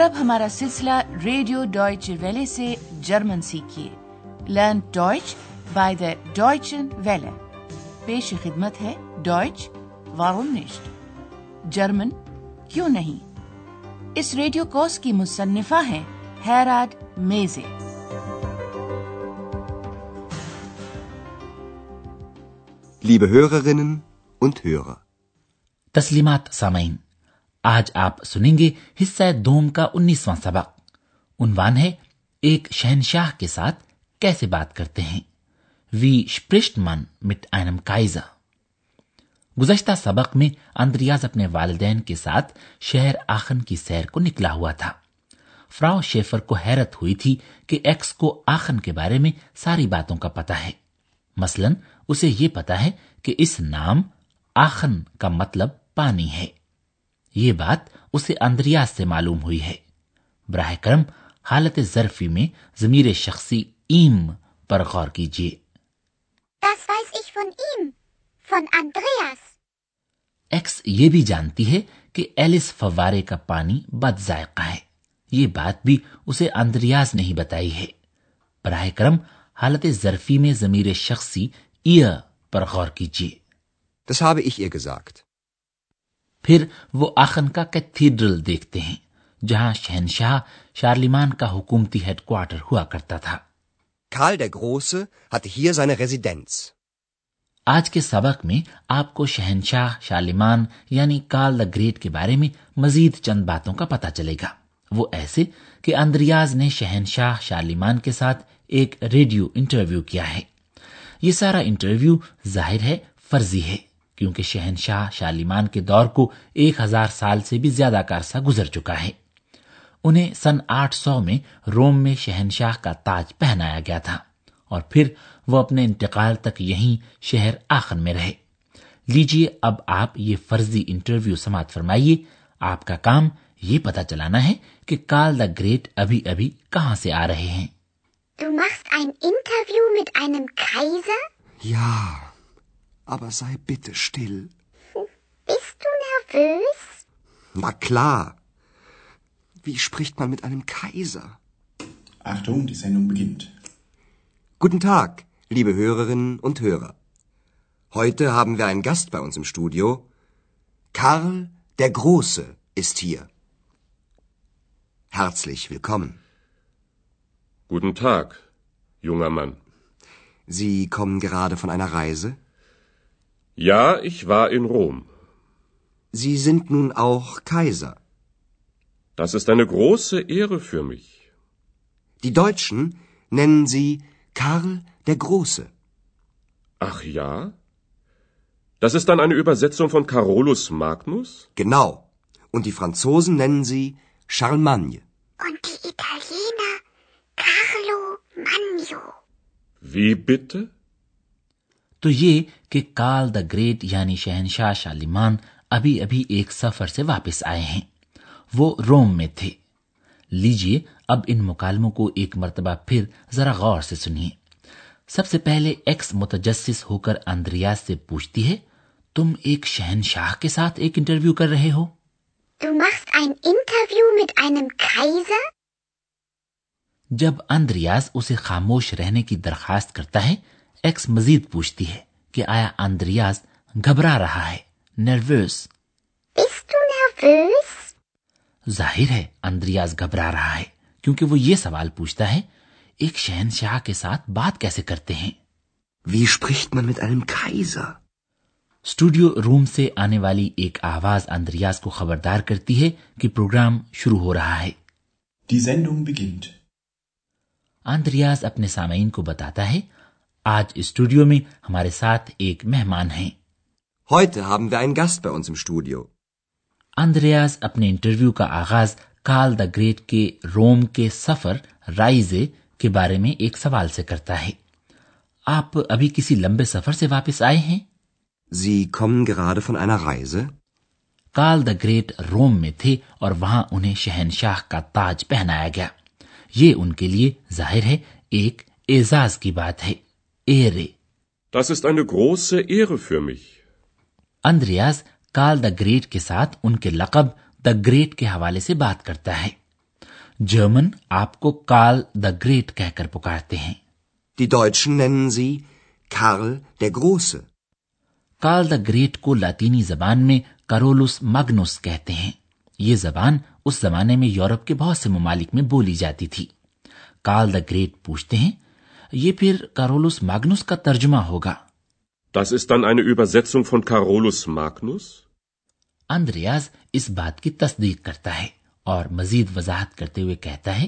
اور اب ہمارا سلسلہ ریڈیو ڈوائچ ویلے سے German سیکھیے۔ Learn Deutsch by the Deutschen Welle. پیش خدمت ہے ڈوائچ وارون جرمن کیوں نہیں؟ اس ریڈیو کورس کی مصنفہ ہیں ہیراڈ میزے۔ تسلیمات سامعین۔ آج آپ سنیں گے حصہ دوم کا انیسواں سبق۔ عنوان ہے، ایک شہنشاہ کے ساتھ کیسے بات کرتے ہیں۔ وی من مٹ اینم کائزا۔ گزشتہ سبق میں اندریاز اپنے والدین کے ساتھ شہر آخن کی سیر کو نکلا ہوا تھا۔ فراو شیفر کو حیرت ہوئی تھی کہ ایکس کو آخن کے بارے میں ساری باتوں کا پتا ہے۔ مثلاً، اسے یہ پتا ہے کہ اس نام آخن کا مطلب پانی ہے۔ یہ بات اسے اندریاز سے معلوم ہوئی ہے۔ براہ کرم حالت ظرفی میں ضمیر شخصی ایم پر غور کیجیے۔ ایکس یہ بھی جانتی ہے کہ ایلس فوارے کا پانی بد ذائقہ ہے۔ یہ بات بھی اسے اندریاز نہیں بتائی ہے۔ براہ کرم حالت ظرفی میں ضمیر شخصی ایئر پر غور کیجیے۔ پھر وہ آخن کا کیتھیڈرل دیکھتے ہیں جہاں شہنشاہ شارلیمان کا حکومتی ہیڈ کوارٹر ہوا کرتا تھا۔ آج کے سبق میں آپ کو شہنشاہ شالیمان یعنی کال دا گریٹ کے بارے میں مزید چند باتوں کا پتہ چلے گا۔ وہ ایسے کہ اندریاز نے شہنشاہ شالیمان کے ساتھ ایک ریڈیو انٹرویو کیا ہے۔ یہ سارا انٹرویو ظاہر ہے فرضی ہے۔ کیونکہ شہنشاہ شالیمان کے دور کو ایک ہزار سال سے بھی زیادہ کا عرصہ گزر چکا ہے انہیں سن آٹھ سو میں روم میں شہنشاہ کا تاج پہنایا گیا تھا اور پھر وہ اپنے انتقال تک یہیں شہر آخر میں رہے لیجیے اب آپ یہ فرضی انٹرویو سماعت فرمائیے آپ کا کام یہ پتا چلانا ہے کہ کال دا گریٹ ابھی ابھی کہاں سے آ رہے ہیں Du machst ein Interview mit einem Kaiser? Ja. Aber sei bitte still. Bist du nervös? Na klar. Wie spricht man mit einem Kaiser? Achtung, die Sendung beginnt. Guten Tag, liebe Hörerinnen und Hörer. Heute haben wir einen Gast bei uns im Studio. Karl der Große ist hier. Herzlich willkommen. Guten Tag, junger Mann. Sie kommen gerade von einer Reise? Ja, ich war in Rom. Sie sind nun auch Kaiser. Das ist eine große Ehre für mich. Die Deutschen nennen Sie Karl der Große. Ach ja? Das ist dann eine Übersetzung von Carolus Magnus? Genau. Und die Franzosen nennen Sie Charlemagne. Und die Italiener? Carlo Magno. Wie bitte? تو یہ کہ کال the great یعنی شہنشاہ شالیمان ابھی ابھی ایک سفر سے واپس آئے ہیں۔ وہ روم میں تھے۔ لیجیے اب ان مکالموں کو ایک مرتبہ پھر ذرا غور سے سنیے۔ سب سے پہلے ایکس متجسس ہو کر اندریاز سے پوچھتی ہے تم ایک شہنشاہ کے ساتھ ایک انٹرویو کر رہے ہو؟ جب اندریاز اسے خاموش رہنے کی درخواست کرتا ہے ایکس مزید پوچھتی ہے کہ آیا آندریاز گھبرا رہا ہے نروس ظاہر ہے اندریاز گھبرا رہا ہے کیونکہ وہ یہ سوال پوچھتا ہے ایک شہنشاہ کے ساتھ بات کیسے کرتے ہیں؟ اسٹوڈیو روم سے آنے والی ایک آواز اندریاز کو خبردار کرتی ہے کہ پروگرام شروع ہو رہا ہے۔ آندریاز اپنے سامعین کو بتاتا ہے آج اسٹوڈیو میں ہمارے ساتھ ایک مہمان ہیں۔ Heute haben wir einen Gast bei uns im Studio. Andreas اپنے انٹرویو کا آغاز کال دا گریٹ کے روم کے سفر رائزے کے بارے میں ایک سوال سے کرتا ہے۔ آپ ابھی کسی لمبے سفر سے واپس آئے ہیں؟ Sie kommen gerade von einer Reise? Karl the Great Rome میں تھے اور وہاں انہیں شہنشاہ کا تاج پہنایا گیا۔ یہ ان کے لیے ظاہر ہے ایک اعزاز کی بات ہے۔ Ehre. Das ist eine große Ehre für mich. Andreas Karl the Great کے ساتھ ان کے لقب دا گریٹ کے حوالے سے بات کرتا ہے جرمن آپ کو کال دا گریٹ کہہ کر پکارتے ہیں Die دا گریٹ کو لاطینی زبان میں کرولس مگنوس کہتے ہیں یہ زبان اس زمانے میں یورپ کے بہت سے ممالک میں بولی جاتی تھی کال دا گریٹ پوچھتے ہیں یہ پھر کارولس ماگنوس کا ترجمہ ہوگا۔ Das ist dann eine Übersetzung von Carolus Magnus? Andreas اس بات کی تصدیق کرتا ہے اور مزید وضاحت کرتے ہوئے کہتا ہے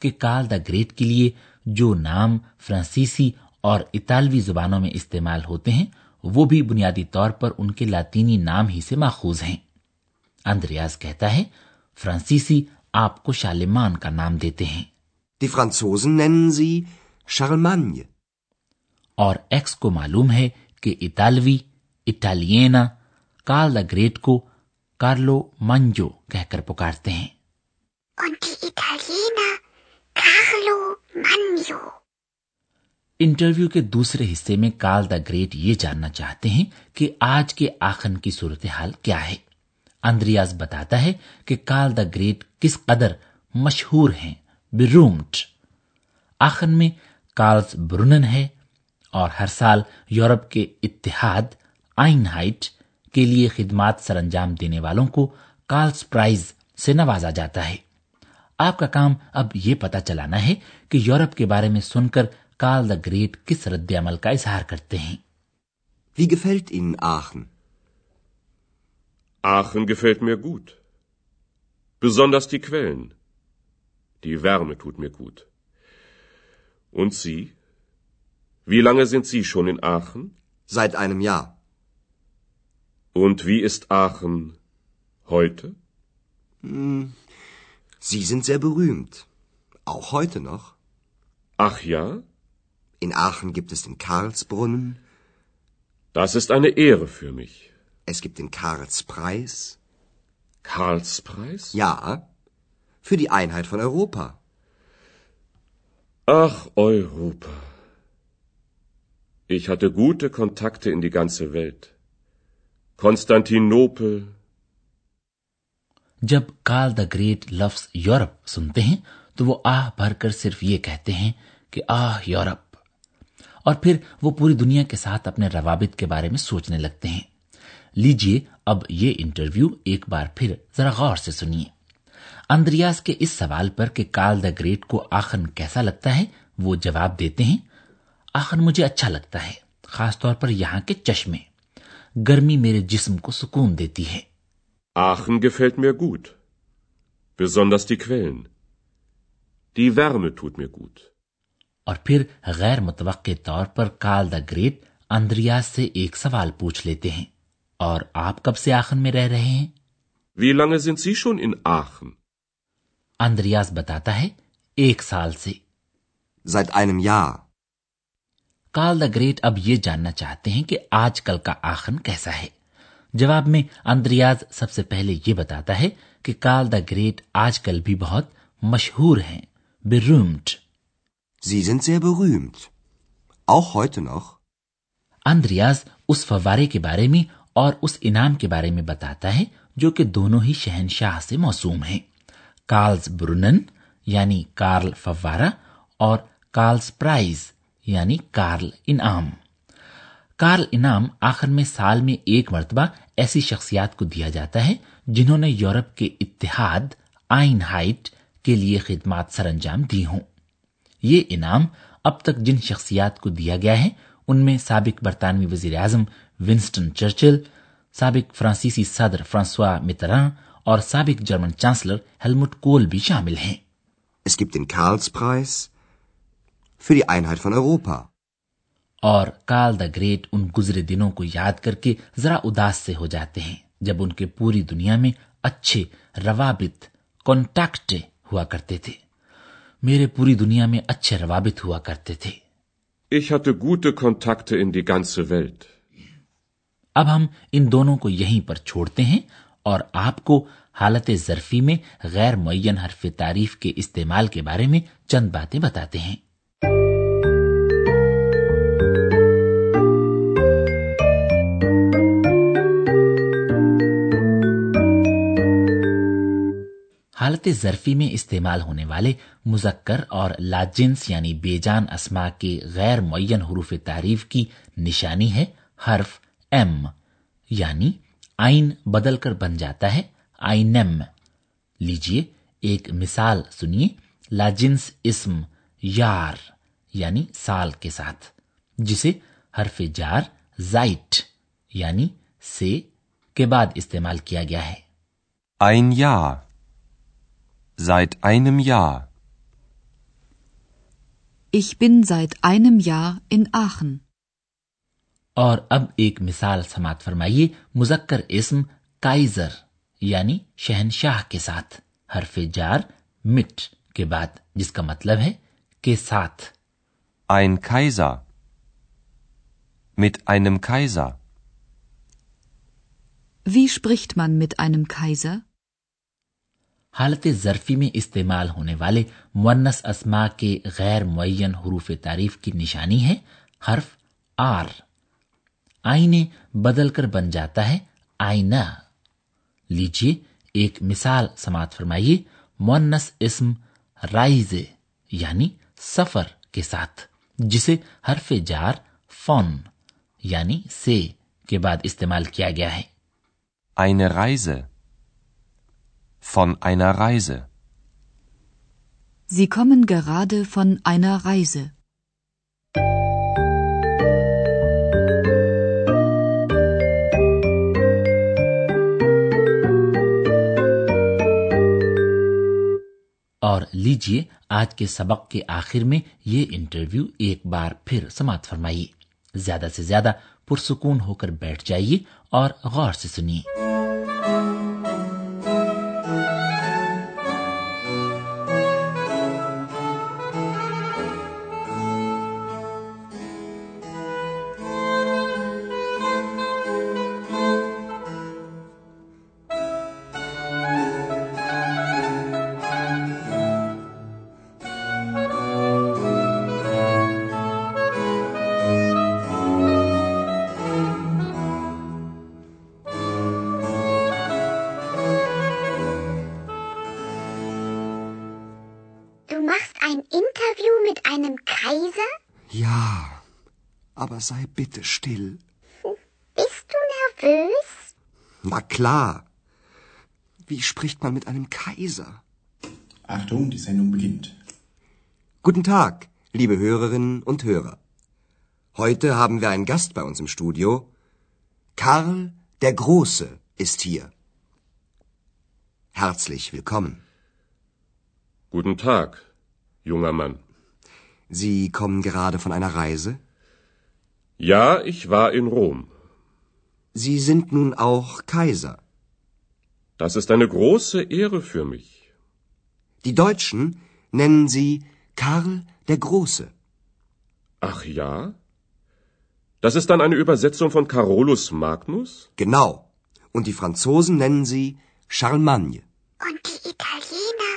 کہ کال دا گریٹ کے لیے جو نام فرانسیسی اور اطالوی زبانوں میں استعمال ہوتے ہیں وہ بھی بنیادی طور پر ان کے لاطینی نام ہی سے ماخوذ ہیں۔ اندریاز کہتا ہے فرانسیسی آپ کو شالمان کا نام دیتے ہیں۔ Die Franzosen nennen sie شارلمانیہ اور ایکس کو معلوم ہے کہ اطالوی اٹالینا کارل دا گریٹ کو کارلو منجو کہہ کر پکارتے ہیں۔ انٹرویو کے دوسرے حصے میں کارل دا گریٹ یہ جاننا چاہتے ہیں کہ آج کے آخن کی صورتحال کیا ہے۔ اندریاز بتاتا ہے کہ کارل دا گریٹ کس قدر مشہور ہیں۔ برومٹ۔ آخن میں کارلس برونن ہے اور ہر سال یورپ کے اتحاد آئن ہائٹ کے لیے خدمات سر انجام دینے والوں کو کارلس پرائز سے نوازا جاتا ہے آپ کا کام اب یہ پتا چلانا ہے کہ یورپ کے بارے میں سن کر کارل دا گریٹ کس رد عمل کا اظہار کرتے ہیں Wie gefällt Ihnen Aachen? Aachen gefällt mir gut. Besonders die Quellen. Die Wärme tut mir gut. Und Sie? Wie lange sind Sie schon in Aachen? Seit einem Jahr. Und wie ist Aachen heute? Sie sind sehr berühmt. Auch heute noch. Ach ja? In Aachen gibt es den Karlsbrunnen, Das ist eine Ehre für mich. es gibt den Karlspreis. Karlspreis? Ja, für die Einheit von Europa. Ach Europa. Ich hatte gute Kontakte in die ganze Welt. Konstantinopel. جب کال the great لفظ Europe سنتے ہیں، تو وہ آہ بھر کر صرف یہ کہتے ہیں کہ آہ یورپ اور پھر وہ پوری دنیا کے ساتھ اپنے روابط کے بارے میں سوچنے لگتے ہیں لیجیے اب یہ انٹرویو ایک بار پھر ذرا غور سے سنیے اندریاس کے اس سوال پر کہ کال دا گریٹ کو آخن کیسا لگتا ہے وہ جواب دیتے ہیں آخن مجھے اچھا لگتا ہے خاص طور پر یہاں کے چشمے گرمی میرے جسم کو سکون دیتی ہے Aachen gefällt mir gut. Besonders die Quellen. Die Wärme tut mir gut. اور پھر غیر متوقع طور پر کال دا گریٹ اندریاس سے ایک سوال پوچھ لیتے ہیں اور آپ کب سے آخن میں رہ رہے ہیں Wie lange sind Sie schon in Aachen? Andreas بتاتا ہے ایک سال سے Seit einem Jahr. Karl the Great اب یہ جاننا چاہتے ہیں کہ آج کل کا آخن کیسا ہے جواب میں اندریاز سب سے پہلے یہ بتاتا ہے کہ کال دا گریٹ آج کل بھی بہت مشہور ہیں berühmt. Sie sind sehr berühmt. Auch heute noch. Andreas اس فوارے کے بارے میں اور اس انعام کے بارے میں بتاتا ہے جو کہ دونوں ہی شہنشاہ سے موسوم ہیں کارلز برونن یعنی کارل فوارا اور کارلز پرائز یعنی کارل انعام۔ کارل انعام آخر میں سال میں ایک مرتبہ ایسی شخصیات کو دیا جاتا ہے جنہوں نے یورپ کے اتحاد آئین ہائٹ کے لیے خدمات سر انجام دی ہوں۔ یہ انعام اب تک جن شخصیات کو دیا گیا ہے، ان میں سابق برطانوی وزیر اعظم ونسٹن چرچل، سابق فرانسیسی صدر فرانسوا متراں اور سابق جرمن چانسلر ہیلمٹ کول بھی شامل ہیں اس gibt den Karlspreis für die Einheit von Europa. اور کال دا گریٹ ان گزرے دنوں کو یاد کر کے ذرا اداس سے ہو جاتے ہیں جب ان کے پوری دنیا میں اچھے روابط کانٹیکٹ ہوا کرتے تھے میرے پوری دنیا میں اچھے روابط ہوا کرتے تھے Ich hatte gute Kontakte in die ganze Welt. اب ہم ان دونوں کو یہیں پر چھوڑتے ہیں اور آپ کو حالت ظرفی میں غیر معین حرف تعریف کے استعمال کے بارے میں چند باتیں بتاتے ہیں۔ حالت ظرفی میں استعمال ہونے والے مذکر اور لاجنس یعنی بے جان اسما کے غیر معین حروف تعریف کی نشانی ہے حرف ایم یعنی آئین بدل کر بن جاتا ہے آئینم لیجیے ایک مثال سنیے لاجنس اسم یار یعنی سال کے ساتھ جسے حرف جار زائٹ یعنی سے کے بعد استعمال کیا گیا ہے Ein Jahr. Seit einem Jahr. Ich bin seit einem Jahr in Aachen. اور اب ایک مثال سماعت فرمائیے مذکر اسم کائزر یعنی شہنشاہ کے ساتھ حرف جار مٹ کے بعد جس کا مطلب ہے کے ساتھ Ein Kaiser. Mit einem Kaiser. Wie spricht man mit einem Kaiser? حالت ظرفی میں استعمال ہونے والے مونس اسما کے غیر معین حروف تعریف کی نشانی ہے حرف آر آئینے بدل کر بن جاتا ہے آئینہ لیجیے ایک مثال سماعت فرمائیے مونس اسم رائز یعنی سفر کے ساتھ جسے حرف جار فون یعنی سے کے بعد استعمال کیا گیا ہے Eine Reise. Von einer Reise. Sie kommen gerade von einer Reise. اور لیجیے آج کے سبق کے آخر میں یہ انٹرویو ایک بار پھر سماعت فرمائیے زیادہ سے زیادہ پرسکون ہو کر بیٹھ جائیے اور غور سے سنیے۔ Aber sei bitte still. Bist du nervös? Na klar. Wie spricht man mit einem Kaiser? Achtung, die Sendung beginnt. Guten Tag, liebe Hörerinnen und Hörer. Heute haben wir einen Gast bei uns im Studio. Karl der Große ist hier. Herzlich willkommen. Guten Tag, junger Mann. Sie kommen gerade von einer Reise? Ja, ich war in Rom. Sie sind nun auch Kaiser. Das ist eine große Ehre für mich. Die Deutschen nennen Sie Karl der Große. Ach ja? Das ist dann eine Übersetzung von Carolus Magnus? Genau. Und die Franzosen nennen Sie Charlemagne. Und die Italiener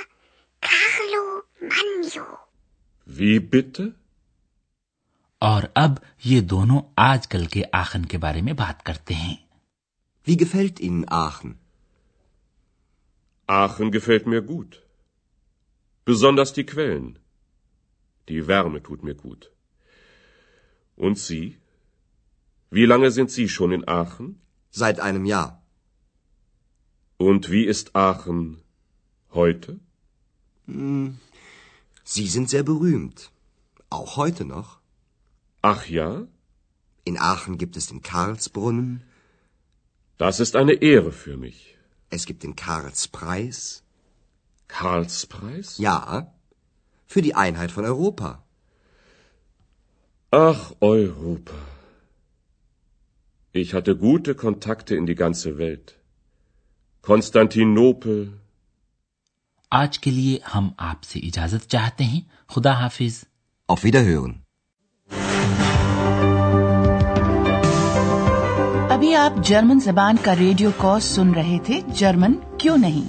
Carlo Magno. Wie bitte? اور اب یہ دونوں آج کل کے آخن کے بارے میں بات کرتے ہیں Wie gefällt Ihnen Aachen? Aachen gefällt mir gut. Besonders die Quellen. Die Wärme tut mir gut. Und Sie? Wie lange sind Sie schon in Aachen? Seit einem Jahr. Und wie ist Aachen heute? Sie sind sehr berühmt. Auch heute noch. Ach ja? In Aachen gibt es den Karlsbrunnen, Das ist eine Ehre für mich. es gibt den Karlspreis. Karlspreis? Ja, für die Einheit von Europa. Ach, Europa. Ich hatte gute Kontakte in die ganze Welt. Konstantinopel, آج کے لیے ہم آپ سے اجازت چاہتے ہیں خدا حافظ Auf Wiederhören. آپ جرمن زبان کا ریڈیو کورس سن رہے تھے، جرمن کیوں نہیں؟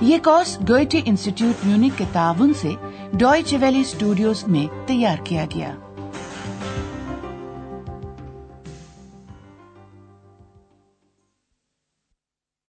یہ کورس ڈوئٹے انسٹیٹیوٹ میونک کے تعاون سے ڈوئچ ویلی اسٹوڈیوز میں تیار کیا گیا۔